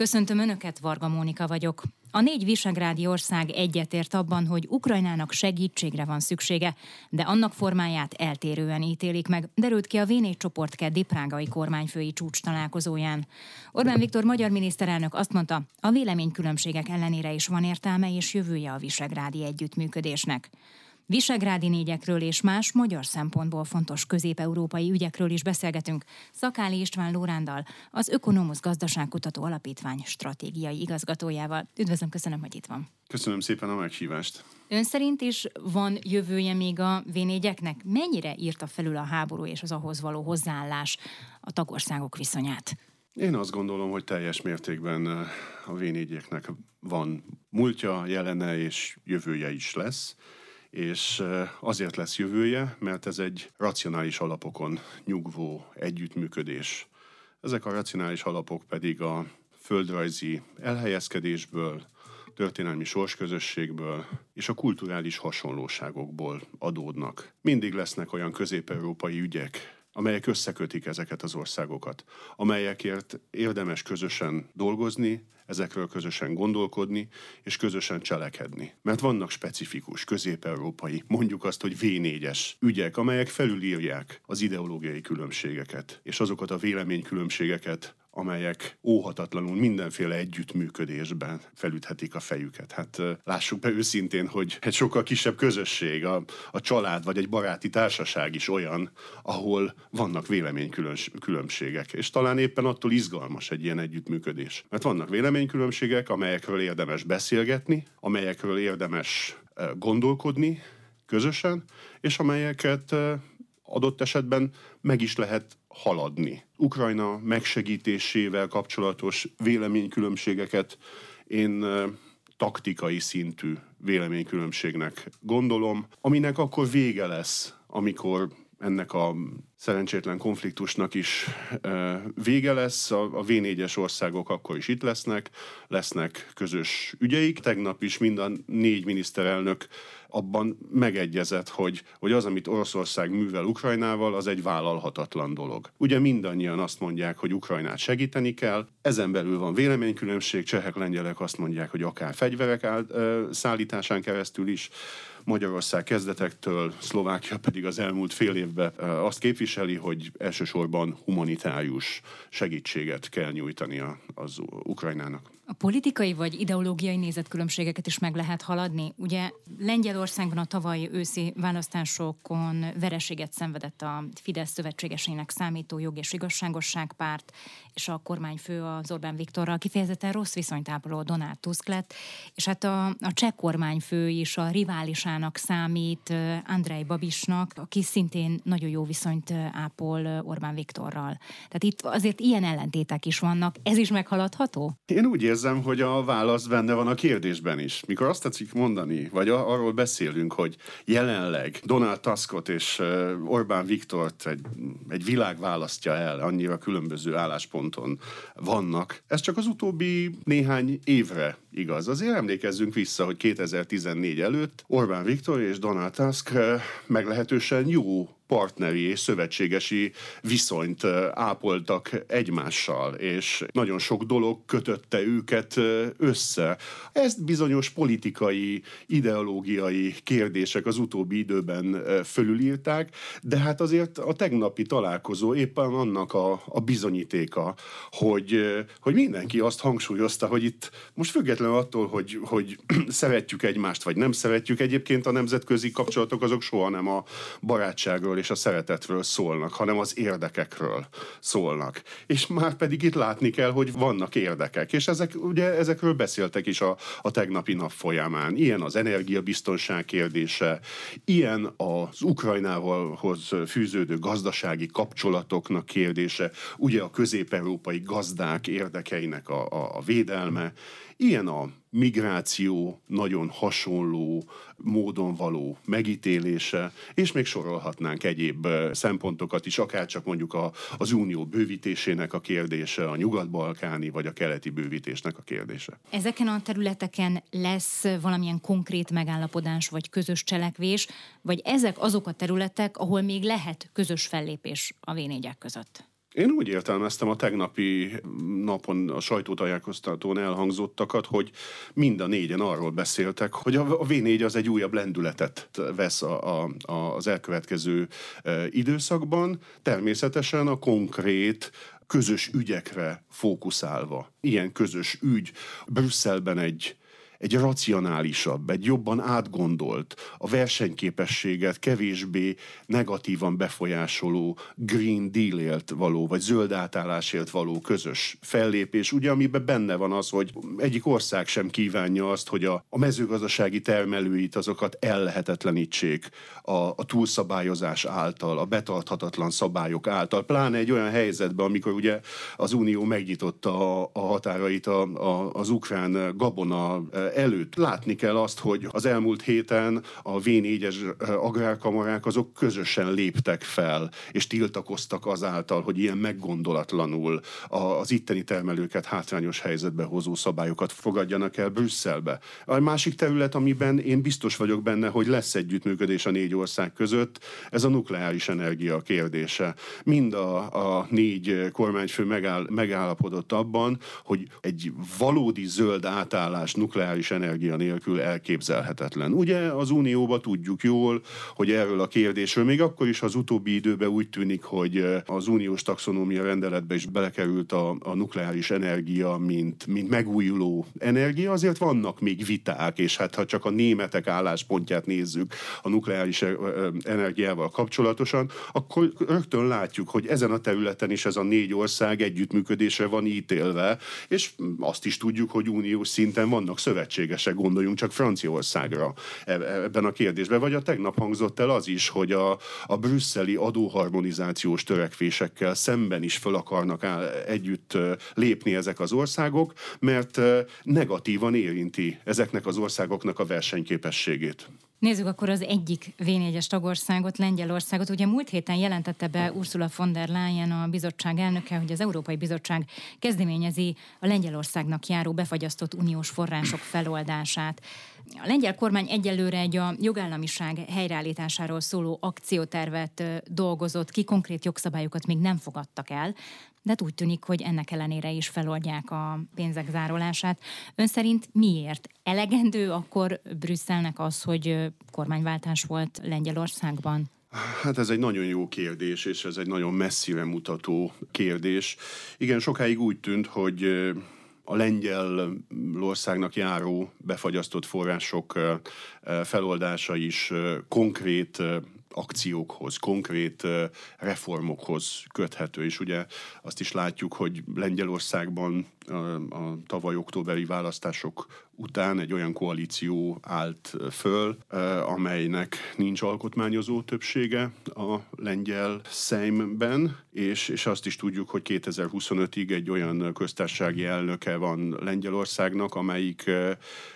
Köszöntöm Önöket, Varga Mónika vagyok. A négy visegrádi ország egyetért abban, hogy Ukrajnának segítségre van szüksége, de annak formáját eltérően ítélik meg, derült ki a V4 csoport keddi prágai kormányfői csúcs találkozóján. Orbán Viktor magyar miniszterelnök azt mondta, a véleménykülönbségek ellenére is van értelme és jövője a visegrádi együttműködésnek. Visegrádi négyekről és más magyar szempontból fontos közép-európai ügyekről is beszélgetünk Szakáli István Lórándal, az Ökonomusz Gazdaságkutató Alapítvány stratégiai igazgatójával. Üdvözlöm, köszönöm, hogy itt van. Köszönöm szépen a meghívást. Ön szerint is van jövője még a v Mennyire írta felül a háború és az ahhoz való hozzáállás a tagországok viszonyát? Én azt gondolom, hogy teljes mértékben eh, a v van múltja, jelene és jövője is lesz és azért lesz jövője, mert ez egy racionális alapokon nyugvó együttműködés. Ezek a racionális alapok pedig a földrajzi elhelyezkedésből, történelmi sorsközösségből és a kulturális hasonlóságokból adódnak. Mindig lesznek olyan közép-európai ügyek, amelyek összekötik ezeket az országokat, amelyekért érdemes közösen dolgozni, ezekről közösen gondolkodni, és közösen cselekedni. Mert vannak specifikus, közép-európai, mondjuk azt, hogy V4-es ügyek, amelyek felülírják az ideológiai különbségeket, és azokat a véleménykülönbségeket, amelyek óhatatlanul mindenféle együttműködésben felüthetik a fejüket. Hát lássuk be őszintén, hogy egy sokkal kisebb közösség, a, a család vagy egy baráti társaság is olyan, ahol vannak véleménykülönbségek. És talán éppen attól izgalmas egy ilyen együttműködés. Mert vannak véleménykülönbségek, amelyekről érdemes beszélgetni, amelyekről érdemes gondolkodni közösen, és amelyeket adott esetben meg is lehet haladni. Ukrajna megsegítésével kapcsolatos véleménykülönbségeket én taktikai szintű véleménykülönbségnek gondolom, aminek akkor vége lesz, amikor ennek a szerencsétlen konfliktusnak is vége lesz, a, a V4-es országok akkor is itt lesznek, lesznek közös ügyeik. Tegnap is mind a négy miniszterelnök abban megegyezett, hogy, hogy az, amit Oroszország művel Ukrajnával, az egy vállalhatatlan dolog. Ugye mindannyian azt mondják, hogy Ukrajnát segíteni kell, ezen belül van véleménykülönbség, csehek, lengyelek azt mondják, hogy akár fegyverek áll, szállításán keresztül is, Magyarország kezdetektől, Szlovákia pedig az elmúlt fél évben azt képviseli, hogy elsősorban humanitárius segítséget kell nyújtani az Ukrajnának. A politikai vagy ideológiai nézetkülönbségeket is meg lehet haladni. Ugye Lengyelországban a tavalyi őszi választásokon vereséget szenvedett a Fidesz szövetségesének számító jog és igazságosság párt, és a kormányfő az Orbán Viktorral kifejezetten rossz viszonyt ápoló Donald Tusk lett, és hát a, a cseh kormányfő is a riválisának számít Andrei Babisnak, aki szintén nagyon jó viszonyt ápol Orbán Viktorral. Tehát itt azért ilyen ellentétek is vannak. Ez is meghaladható? Én úgy érzem, hogy a válasz benne van a kérdésben is. Mikor azt tetszik mondani, vagy arról beszélünk, hogy jelenleg Donald Tuskot és Orbán Viktort egy, egy világ választja el, annyira különböző állásponton vannak. Ez csak az utóbbi néhány évre igaz. Azért emlékezzünk vissza, hogy 2014 előtt Orbán Viktor és Donald Tusk meglehetősen jó partneri és szövetségesi viszonyt ápoltak egymással, és nagyon sok dolog kötötte őket össze. Ezt bizonyos politikai, ideológiai kérdések az utóbbi időben fölülírták, de hát azért a tegnapi találkozó éppen annak a, a bizonyítéka, hogy, hogy mindenki azt hangsúlyozta, hogy itt most függetlenül attól, hogy, hogy szeretjük egymást, vagy nem szeretjük, egyébként a nemzetközi kapcsolatok azok soha nem a barátságról és a szeretetről szólnak, hanem az érdekekről szólnak. És már pedig itt látni kell, hogy vannak érdekek, és ezek, ugye ezekről beszéltek is a, a tegnapi nap folyamán. Ilyen az energiabiztonság kérdése, ilyen az Ukrajnával fűződő gazdasági kapcsolatoknak kérdése, ugye a közép-európai gazdák érdekeinek a, a, a védelme, ilyen a migráció nagyon hasonló módon való megítélése, és még sorolhatnánk egyéb szempontokat is, akár csak mondjuk a, az unió bővítésének a kérdése, a nyugat-balkáni vagy a keleti bővítésnek a kérdése. Ezeken a területeken lesz valamilyen konkrét megállapodás vagy közös cselekvés, vagy ezek azok a területek, ahol még lehet közös fellépés a v között? Én úgy értelmeztem a tegnapi napon a sajtótajékoztatón elhangzottakat, hogy mind a négyen arról beszéltek, hogy a V4 az egy újabb lendületet vesz a, a, az elkövetkező e, időszakban, természetesen a konkrét közös ügyekre fókuszálva. Ilyen közös ügy Brüsszelben egy egy racionálisabb, egy jobban átgondolt, a versenyképességet kevésbé negatívan befolyásoló Green Deal-ért való, vagy zöld átállásért való közös fellépés, ugye amiben benne van az, hogy egyik ország sem kívánja azt, hogy a, a mezőgazdasági termelőit azokat ellehetetlenítsék a, a túlszabályozás által, a betarthatatlan szabályok által, pláne egy olyan helyzetben, amikor ugye az Unió megnyitotta a, a határait a, a, az ukrán gabona előtt. Látni kell azt, hogy az elmúlt héten a V4-es agrárkamarák azok közösen léptek fel, és tiltakoztak azáltal, hogy ilyen meggondolatlanul az itteni termelőket hátrányos helyzetbe hozó szabályokat fogadjanak el Brüsszelbe. A másik terület, amiben én biztos vagyok benne, hogy lesz együttműködés a négy ország között, ez a nukleáris energia kérdése. Mind a, a négy kormányfő megáll, megállapodott abban, hogy egy valódi zöld átállás nukleáris nukleáris energia nélkül elképzelhetetlen. Ugye az Unióba tudjuk jól, hogy erről a kérdésről, még akkor is az utóbbi időben úgy tűnik, hogy eh, az uniós taxonómia rendeletbe is belekerült a, a nukleáris energia, mint, mint megújuló energia, azért vannak még viták, és hát ha csak a németek álláspontját nézzük a nukleáris eh, eh, energiával kapcsolatosan, akkor rögtön látjuk, hogy ezen a területen is ez a négy ország együttműködésre van ítélve, és azt is tudjuk, hogy uniós szinten vannak szövetségek szövetségesek, gondoljunk csak Franciaországra e, e, ebben a kérdésben. Vagy a tegnap hangzott el az is, hogy a, a brüsszeli adóharmonizációs törekvésekkel szemben is föl akarnak áll, együtt lépni ezek az országok, mert negatívan érinti ezeknek az országoknak a versenyképességét. Nézzük akkor az egyik V4-es tagországot, Lengyelországot. Ugye múlt héten jelentette be Ursula von der Leyen, a bizottság elnöke, hogy az Európai Bizottság kezdeményezi a Lengyelországnak járó befagyasztott uniós források feloldását. A lengyel kormány egyelőre egy a jogállamiság helyreállításáról szóló akciótervet dolgozott ki, konkrét jogszabályokat még nem fogadtak el, de úgy tűnik, hogy ennek ellenére is feloldják a pénzek zárolását. Ön szerint miért? Elegendő akkor Brüsszelnek az, hogy kormányváltás volt Lengyelországban? Hát ez egy nagyon jó kérdés, és ez egy nagyon messzire mutató kérdés. Igen, sokáig úgy tűnt, hogy a lengyel országnak járó befagyasztott források feloldása is konkrét akciókhoz, konkrét reformokhoz köthető, és ugye azt is látjuk, hogy Lengyelországban a, tavaly októberi választások után egy olyan koalíció állt föl, amelynek nincs alkotmányozó többsége a lengyel Szeimben, és, és azt is tudjuk, hogy 2025-ig egy olyan köztársasági elnöke van Lengyelországnak, amelyik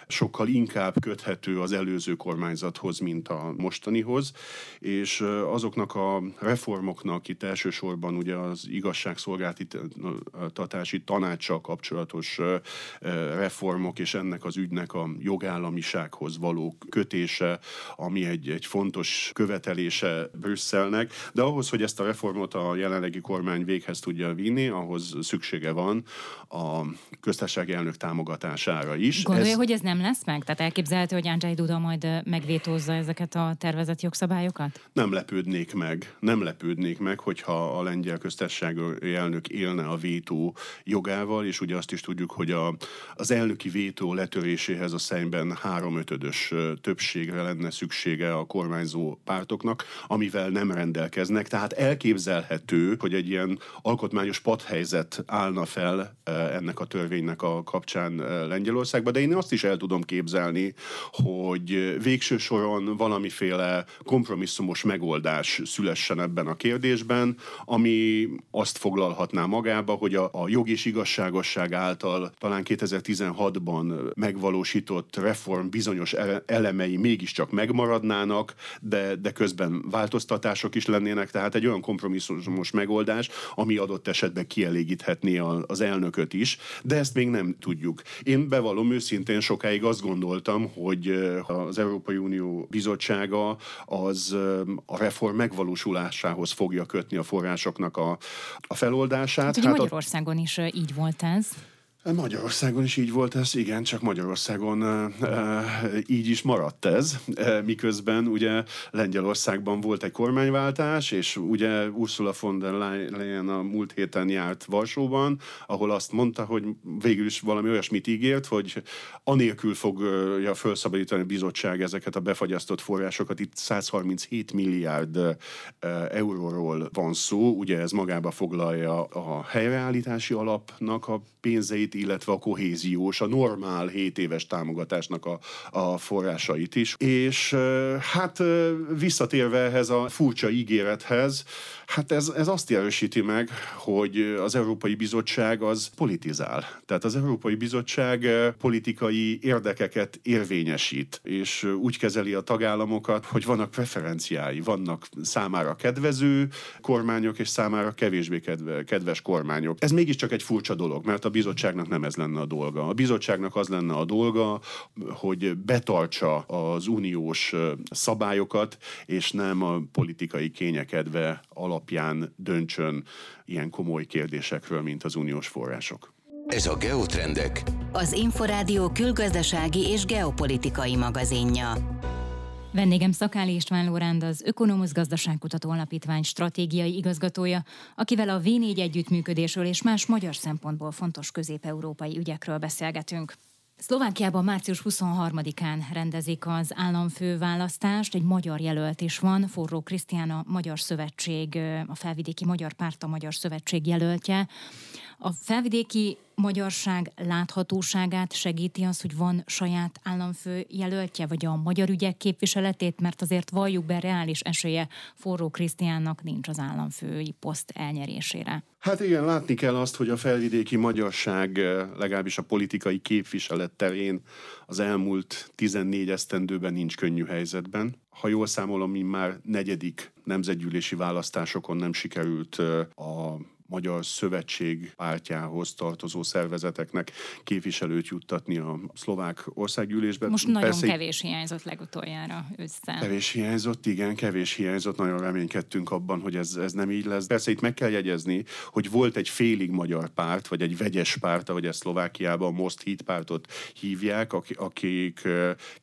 sokkal inkább köthető az előző kormányzathoz, mint a mostanihoz, és azoknak a reformoknak itt elsősorban ugye az igazságszolgáltatási tanácssal kapcsolatos reformok és ennek az ügynek a jogállamisághoz való kötése, ami egy, egy fontos követelése Brüsszelnek, de ahhoz, hogy ezt a reformot a jelenlegi kormány véghez tudja vinni, ahhoz szüksége van a köztársasági elnök támogatására is. Gondolja, ez... hogy ez nem lesz meg? Tehát elképzelhető, hogy Andrzej Duda majd megvétózza ezeket a tervezett jogszabályokat? Nem lepődnék meg. Nem lepődnék meg, hogyha a lengyel köztársasági elnök élne a vétó jogával, és ugye azt is tudjuk, hogy a, az elnöki vétó letöréséhez a szemben háromötödös többségre lenne szüksége a kormányzó pártoknak, amivel nem rendelkeznek. Tehát elképzelhető, hogy egy ilyen alkotmányos padhelyzet állna fel ennek a törvénynek a kapcsán Lengyelországban, de én azt is el tudom képzelni, hogy végső soron valamiféle kompromisszumos megoldás szülessen ebben a kérdésben, ami azt foglalhatná magába, hogy a, a jog és igazságos bíróság által talán 2016-ban megvalósított reform bizonyos elemei mégiscsak megmaradnának, de, de közben változtatások is lennének, tehát egy olyan kompromisszumos megoldás, ami adott esetben kielégíthetné az elnököt is, de ezt még nem tudjuk. Én bevallom őszintén sokáig azt gondoltam, hogy az Európai Unió bizottsága az a reform megvalósulásához fogja kötni a forrásoknak a, a feloldását. Hát, ugye hát Magyarországon a... is így volt ez. guys. Magyarországon is így volt ez, igen, csak Magyarországon e, így is maradt ez, e, miközben ugye Lengyelországban volt egy kormányváltás, és ugye Ursula von der Leyen a múlt héten járt Varsóban, ahol azt mondta, hogy végül is valami olyasmit ígért, hogy anélkül fogja felszabadítani a bizottság ezeket a befagyasztott forrásokat, itt 137 milliárd euróról van szó, ugye ez magába foglalja a helyreállítási alapnak a pénzeit, illetve a kohéziós, a normál 7 éves támogatásnak a, a forrásait is. És hát visszatérve ehhez a furcsa ígérethez, Hát ez, ez azt erősíti meg, hogy az Európai Bizottság az politizál. Tehát az Európai Bizottság politikai érdekeket érvényesít, és úgy kezeli a tagállamokat, hogy vannak preferenciái, vannak számára kedvező kormányok, és számára kevésbé kedve, kedves kormányok. Ez mégiscsak egy furcsa dolog, mert a bizottságnak nem ez lenne a dolga. A bizottságnak az lenne a dolga, hogy betartsa az uniós szabályokat, és nem a politikai kényekedve alap alapján döntsön ilyen komoly kérdésekről, mint az uniós források. Ez a Geotrendek, az Inforádió külgazdasági és geopolitikai magazinja. Vendégem Szakáli István Lóránd, az Ökonomusz Gazdaságkutató Alapítvány stratégiai igazgatója, akivel a V4 együttműködésről és más magyar szempontból fontos közép-európai ügyekről beszélgetünk. Szlovákiában március 23-án rendezik az államfőválasztást, egy magyar jelölt is van, Forró Krisztián a Magyar Szövetség, a Felvidéki Magyar Párt a Magyar Szövetség jelöltje. A felvidéki magyarság láthatóságát segíti az, hogy van saját államfő jelöltje, vagy a magyar ügyek képviseletét, mert azért valljuk be reális esélye Forró Krisztiánnak nincs az államfői poszt elnyerésére. Hát igen, látni kell azt, hogy a felvidéki magyarság eh, legalábbis a politikai képviselet terén az elmúlt 14 esztendőben nincs könnyű helyzetben. Ha jól számolom, mi már negyedik nemzetgyűlési választásokon nem sikerült eh, a Magyar Szövetség pártjához tartozó szervezeteknek képviselőt juttatni a szlovák országgyűlésbe. Most nagyon Persze, kevés hiányzott legutoljára össze. Kevés hiányzott, igen, kevés hiányzott, nagyon reménykedtünk abban, hogy ez, ez nem így lesz. Persze itt meg kell jegyezni, hogy volt egy félig magyar párt, vagy egy vegyes párt, ahogy ezt Szlovákiában a Most Hit pártot hívják, akik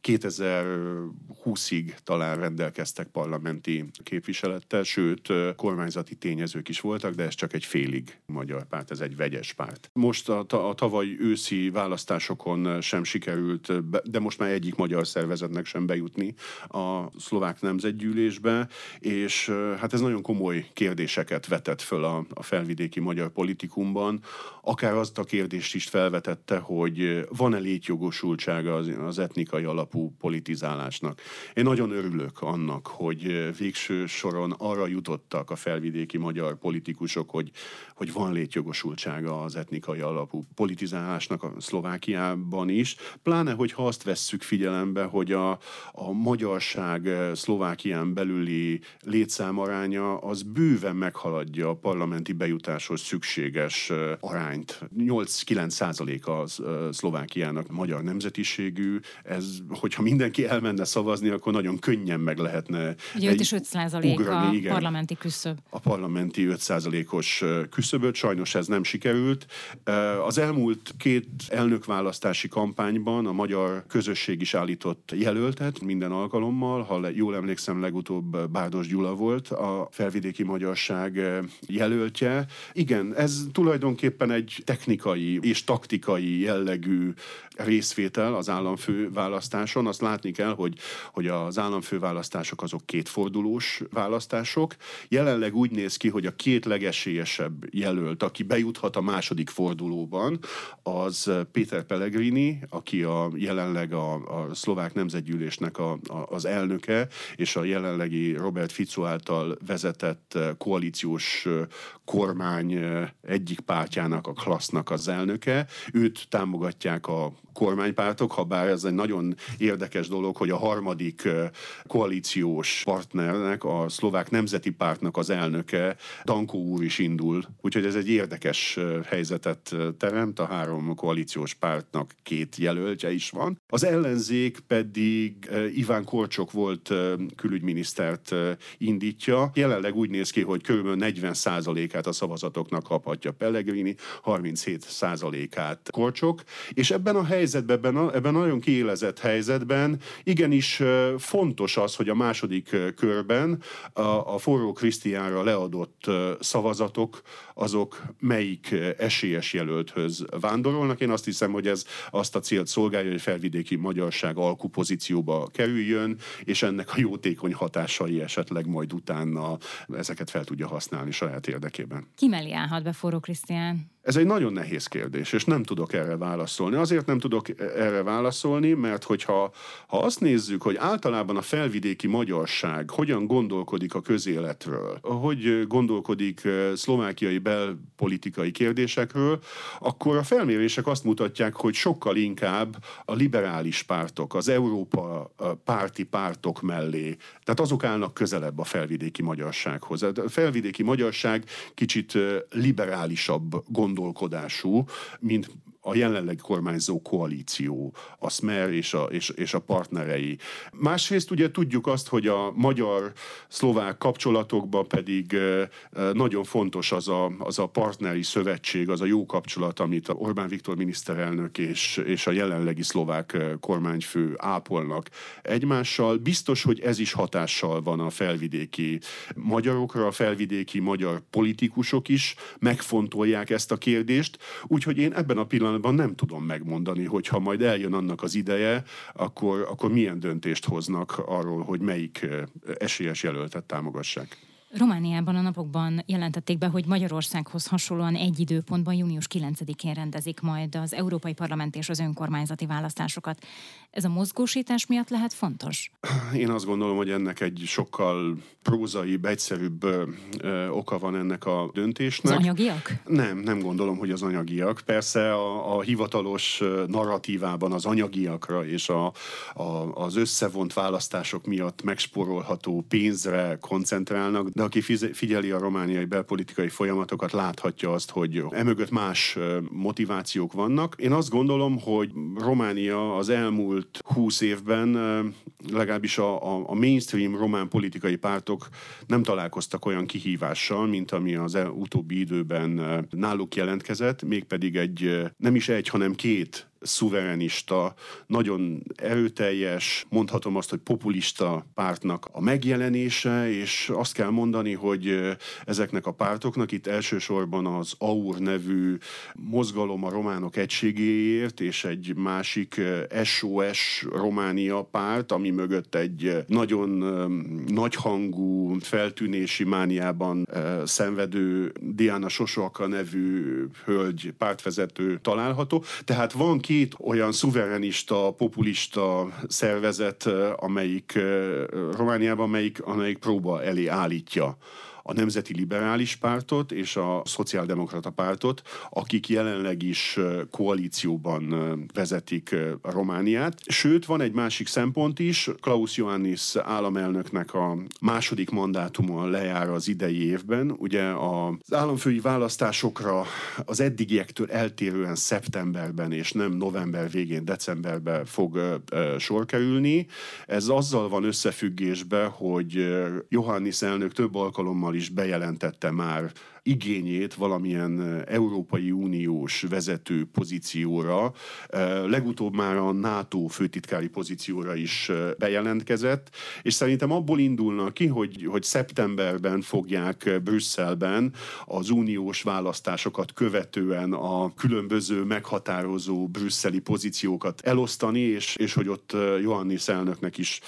2020-ig talán rendelkeztek parlamenti képviselettel, sőt kormányzati tényezők is voltak, de ez csak egy félig magyar párt, ez egy vegyes párt. Most a, a tavaly őszi választásokon sem sikerült, de most már egyik magyar szervezetnek sem bejutni a szlovák nemzetgyűlésbe, és hát ez nagyon komoly kérdéseket vetett föl a, a felvidéki magyar politikumban, akár azt a kérdést is felvetette, hogy van-e létjogosultsága az, az etnikai alapú politizálásnak. Én nagyon örülök annak, hogy végső soron arra jutottak a felvidéki magyar politikusok, hogy hogy van létjogosultsága az etnikai alapú politizálásnak a Szlovákiában is, pláne, hogyha azt vesszük figyelembe, hogy a, a magyarság eh, Szlovákián belüli létszámaránya az bőven meghaladja a parlamenti bejutáshoz szükséges eh, arányt. 8-9 százalék az eh, Szlovákiának magyar nemzetiségű, ez, hogyha mindenki elmenne szavazni, akkor nagyon könnyen meg lehetne Ugye 5 és 5 százalék a igen, parlamenti küszöb. A parlamenti 5 százalékos küszöböt, sajnos ez nem sikerült. Az elmúlt két elnökválasztási kampányban a magyar közösség is állított jelöltet minden alkalommal, ha jól emlékszem, legutóbb Bárdos Gyula volt a felvidéki magyarság jelöltje. Igen, ez tulajdonképpen egy technikai és taktikai jellegű részvétel az államfő választáson. Azt látni kell, hogy, hogy az államfő választások azok kétfordulós választások. Jelenleg úgy néz ki, hogy a két legesélyes legerősebb jelölt, aki bejuthat a második fordulóban, az Péter Pellegrini, aki a jelenleg a, a szlovák nemzetgyűlésnek a, a, az elnöke, és a jelenlegi Robert Fico által vezetett koalíciós kormány egyik pártjának, a klassznak az elnöke. Őt támogatják a kormánypártok, ha bár ez egy nagyon érdekes dolog, hogy a harmadik koalíciós partnernek, a szlovák nemzeti pártnak az elnöke, Danko úr is indul. Úgyhogy ez egy érdekes helyzetet teremt, a három koalíciós pártnak két jelöltje is van. Az ellenzék pedig Iván Korcsok volt külügyminisztert indítja. Jelenleg úgy néz ki, hogy kb. 40%-át a szavazatoknak kaphatja Pellegrini, 37%-át Korcsok, és ebben a helyzetben, ebben a, ebben nagyon kiélezett helyzetben igenis fontos az, hogy a második körben a, a forró Krisztiánra leadott szavazatok, azok melyik esélyes jelölthöz vándorolnak. Én azt hiszem, hogy ez azt a célt szolgálja, hogy felvidéki magyarság alkupozícióba kerüljön, és ennek a jótékony hatásai esetleg majd utána ezeket fel tudja használni saját érdekében. Ki mellé állhat be Forró Krisztián? Ez egy nagyon nehéz kérdés, és nem tudok erre válaszolni. Azért nem tudok erre válaszolni, mert hogyha ha azt nézzük, hogy általában a felvidéki magyarság hogyan gondolkodik a közéletről, hogy gondolkodik eh, szlovákiai belpolitikai kérdésekről, akkor a felmérések azt mutatják, hogy sokkal inkább a liberális pártok, az Európa párti pártok mellé, tehát azok állnak közelebb a felvidéki magyarsághoz. A felvidéki magyarság kicsit eh, liberálisabb gondolkodású, mint a jelenleg kormányzó koalíció, a Smer és a, és, és a partnerei. Másrészt ugye tudjuk azt, hogy a magyar-szlovák kapcsolatokban pedig nagyon fontos az a, az a partneri szövetség, az a jó kapcsolat, amit Orbán Viktor miniszterelnök és, és a jelenlegi szlovák kormányfő ápolnak egymással. Biztos, hogy ez is hatással van a felvidéki magyarokra, a felvidéki magyar politikusok is megfontolják ezt a kérdést, úgyhogy én ebben a pillanatban pillanatban nem tudom megmondani, hogy ha majd eljön annak az ideje, akkor, akkor milyen döntést hoznak arról, hogy melyik esélyes jelöltet támogassák. Romániában a napokban jelentették be, hogy Magyarországhoz hasonlóan egy időpontban június 9-én rendezik majd az Európai Parlament és az önkormányzati választásokat. Ez a mozgósítás miatt lehet fontos? Én azt gondolom, hogy ennek egy sokkal prózaibb, egyszerűbb ö, ö, oka van ennek a döntésnek. Az anyagiak? Nem, nem gondolom, hogy az anyagiak. Persze a, a hivatalos narratívában az anyagiakra és a, a, az összevont választások miatt megsporolható pénzre koncentrálnak, de aki figyeli a romániai belpolitikai folyamatokat, láthatja azt, hogy emögött más motivációk vannak. Én azt gondolom, hogy Románia az elmúlt húsz évben legalábbis a, a, a mainstream román politikai pártok nem találkoztak olyan kihívással, mint ami az utóbbi időben náluk jelentkezett, mégpedig egy nem is egy, hanem két szuverenista, nagyon erőteljes, mondhatom azt, hogy populista pártnak a megjelenése, és azt kell mondani, hogy ezeknek a pártoknak itt elsősorban az AUR nevű mozgalom a románok egységéért, és egy másik SOS Románia párt, ami mögött egy nagyon nagyhangú feltűnési mániában szenvedő Diana Sosoaka nevű hölgy pártvezető található. Tehát van két olyan szuverenista, populista szervezet, amelyik Romániában, amelyik, amelyik próba elé állítja a Nemzeti Liberális Pártot és a Szociáldemokrata Pártot, akik jelenleg is koalícióban vezetik Romániát. Sőt, van egy másik szempont is, Klaus Ioannis államelnöknek a második mandátuma lejár az idei évben. Ugye az államfői választásokra az eddigiektől eltérően szeptemberben és nem november végén, decemberben fog sor kerülni. Ez azzal van összefüggésbe, hogy Johannis elnök több alkalommal is bejelentette már igényét valamilyen Európai Uniós vezető pozícióra, legutóbb már a NATO főtitkári pozícióra is bejelentkezett, és szerintem abból indulnak ki, hogy, hogy szeptemberben fogják Brüsszelben az uniós választásokat követően a különböző meghatározó brüsszeli pozíciókat elosztani, és, és hogy ott Johannis elnöknek is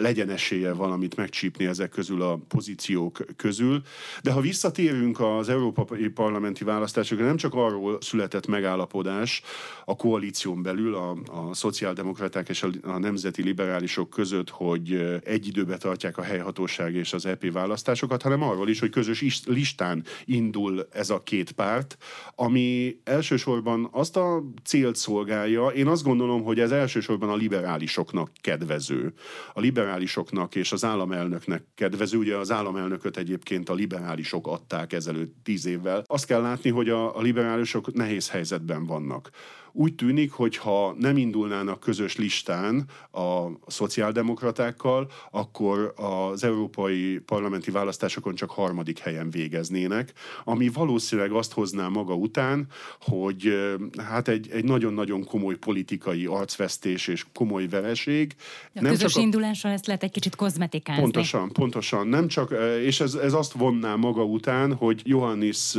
legyen esélye valamit megcsípni ezek közül a pozíciók közül. De ha visszatérünk az európai parlamenti választásokra, nem csak arról született megállapodás a koalíción belül, a, a szociáldemokraták és a, a nemzeti liberálisok között, hogy egy időbe tartják a helyhatóság és az EP választásokat, hanem arról is, hogy közös listán indul ez a két párt, ami elsősorban azt a célt szolgálja, én azt gondolom, hogy ez elsősorban a liberálisoknak kedvező. A liberálisoknak és az államelnöknek kedvező, ugye az államelnököt egyébként a liberálisok adták ezelőtt tíz évvel. Azt kell látni, hogy a, a liberálisok nehéz helyzetben vannak. Úgy tűnik, hogy ha nem indulnának közös listán a szociáldemokratákkal, akkor az európai parlamenti választásokon csak harmadik helyen végeznének, ami valószínűleg azt hozná maga után, hogy hát egy, egy nagyon-nagyon komoly politikai arcvesztés és komoly vereség. A nem közös csak a... indulással ezt lehet egy kicsit kozmetikázni. Pontosan, pontosan. Nem csak, és ez, ez azt vonná maga után, hogy Johannis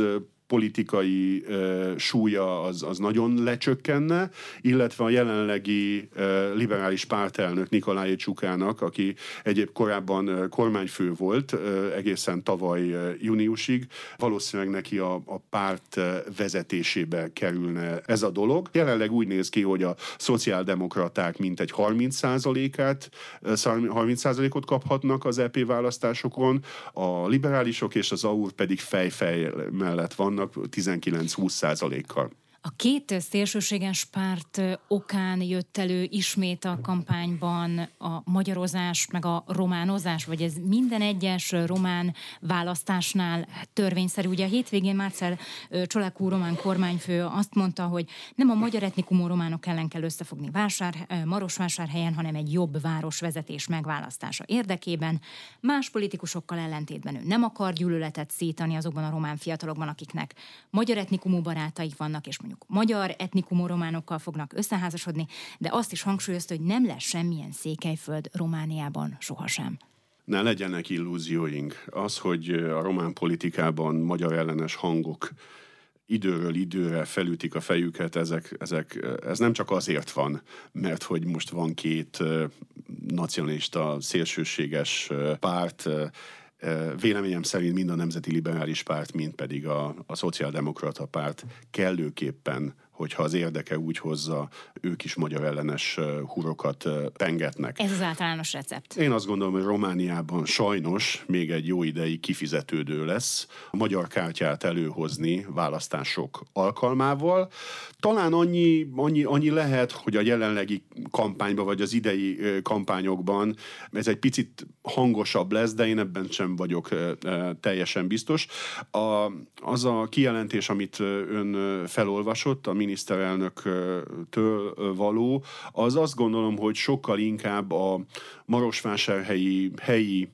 politikai uh, súlya az, az nagyon lecsökkenne, illetve a jelenlegi uh, liberális pártelnök Nikolaj Csukának, aki egyéb korábban uh, kormányfő volt uh, egészen tavaly uh, júniusig, valószínűleg neki a, a párt vezetésébe kerülne ez a dolog. Jelenleg úgy néz ki, hogy a szociáldemokraták mintegy 30%-át, 30%-ot kaphatnak az EP választásokon, a liberálisok és az AUR pedig fejfej mellett vannak, vannak 19-20 százalékkal. A két szélsőséges párt okán jött elő ismét a kampányban a magyarozás, meg a románozás, vagy ez minden egyes román választásnál törvényszerű. Ugye a hétvégén Márcel Csolekú román kormányfő azt mondta, hogy nem a magyar etnikumú románok ellen kell összefogni vásár, Marosvásárhelyen, hanem egy jobb városvezetés megválasztása érdekében. Más politikusokkal ellentétben ő nem akar gyűlöletet szítani azokban a román fiatalokban, akiknek magyar etnikumú barátaik vannak, és mondjuk mondjuk magyar etnikumú románokkal fognak összeházasodni, de azt is hangsúlyozta, hogy nem lesz semmilyen székelyföld Romániában sohasem. Ne legyenek illúzióink. Az, hogy a román politikában magyar ellenes hangok időről időre felütik a fejüket, ezek, ezek, ez nem csak azért van, mert hogy most van két nacionalista, szélsőséges párt, Véleményem szerint mind a Nemzeti Liberális Párt, mind pedig a, a Szociáldemokrata Párt kellőképpen hogyha az érdeke úgy hozza, ők is magyar ellenes hurokat pengetnek. Ez az általános recept. Én azt gondolom, hogy Romániában sajnos még egy jó ideig kifizetődő lesz a magyar kártyát előhozni választások alkalmával. Talán annyi, annyi, annyi lehet, hogy a jelenlegi kampányban, vagy az idei kampányokban ez egy picit hangosabb lesz, de én ebben sem vagyok teljesen biztos. A, az a kijelentés, amit ön felolvasott, a miniszterelnöktől való, az azt gondolom, hogy sokkal inkább a Marosvásárhelyi helyi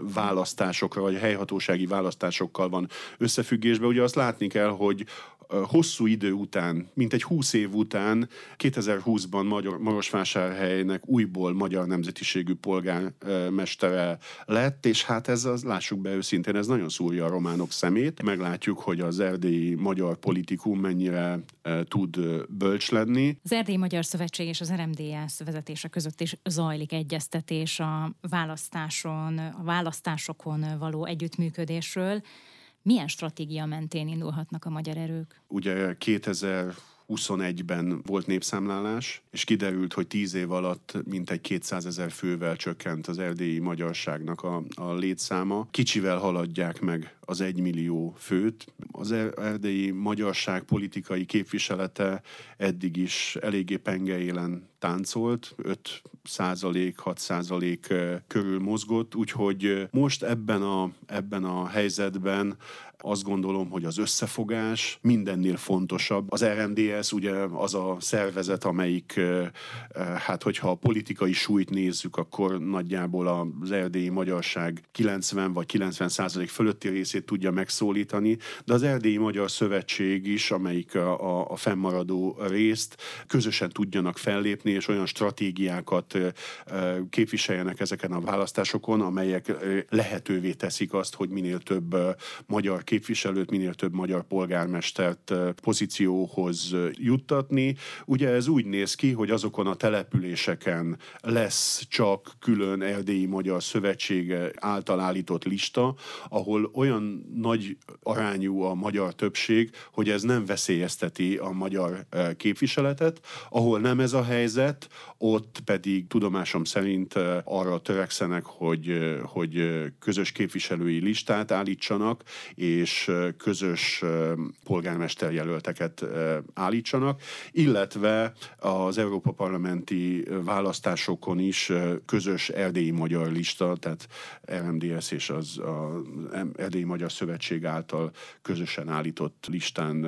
választásokra, vagy helyhatósági választásokkal van összefüggésben. Ugye azt látni kell, hogy hosszú idő után, mint egy húsz év után 2020-ban Magyar, Marosvásárhelynek újból magyar nemzetiségű polgármestere lett, és hát ez az, lássuk be őszintén, ez nagyon szúrja a románok szemét. Meglátjuk, hogy az erdélyi magyar politikum mennyire tud bölcs lenni. Az Erdélyi Magyar Szövetség és az RMDS vezetése között is zajlik egyeztetés a választáson, a választásokon való együttműködésről. Milyen stratégia mentén indulhatnak a magyar erők? Ugye 2000 21-ben volt népszámlálás, és kiderült, hogy 10 év alatt mintegy 200 ezer fővel csökkent az erdélyi magyarságnak a, a létszáma. Kicsivel haladják meg az egymillió főt. Az er-, erdélyi magyarság politikai képviselete eddig is eléggé pengeélen táncolt, 5 százalék, 6 százalék körül mozgott, úgyhogy most ebben a, ebben a helyzetben azt gondolom, hogy az összefogás mindennél fontosabb. Az RMDS ugye az a szervezet, amelyik, hát hogyha a politikai súlyt nézzük, akkor nagyjából az erdélyi magyarság 90 vagy 90 százalék fölötti részét tudja megszólítani, de az Erdélyi Magyar Szövetség is, amelyik a, a, a fennmaradó részt közösen tudjanak fellépni, és olyan stratégiákat képviseljenek ezeken a választásokon, amelyek lehetővé teszik azt, hogy minél több magyar képviselőt, minél több magyar polgármestert pozícióhoz juttatni. Ugye ez úgy néz ki, hogy azokon a településeken lesz csak külön Erdélyi Magyar Szövetség által állított lista, ahol olyan nagy arányú a magyar többség, hogy ez nem veszélyezteti a magyar képviseletet. Ahol nem ez a helyzet, ott pedig tudomásom szerint arra törekszenek, hogy, hogy közös képviselői listát állítsanak, és közös polgármesterjelölteket állítsanak, illetve az Európa Parlamenti választásokon is közös erdélyi magyar lista, tehát RMDS és az a Erdélyi Magyar Szövetség által közösen állított listán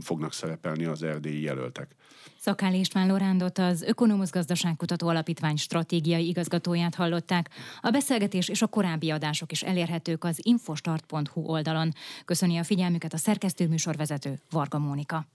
fognak szerepelni az erdélyi jelöltek. Szakál István Lorándot, az Ökonomusz Gazdaságkutató Alapítvány stratégiai igazgatóját hallották. A beszélgetés és a korábbi adások is elérhetők az infostart.hu oldalon. Köszöni a figyelmüket a szerkesztő műsorvezető Varga Mónika.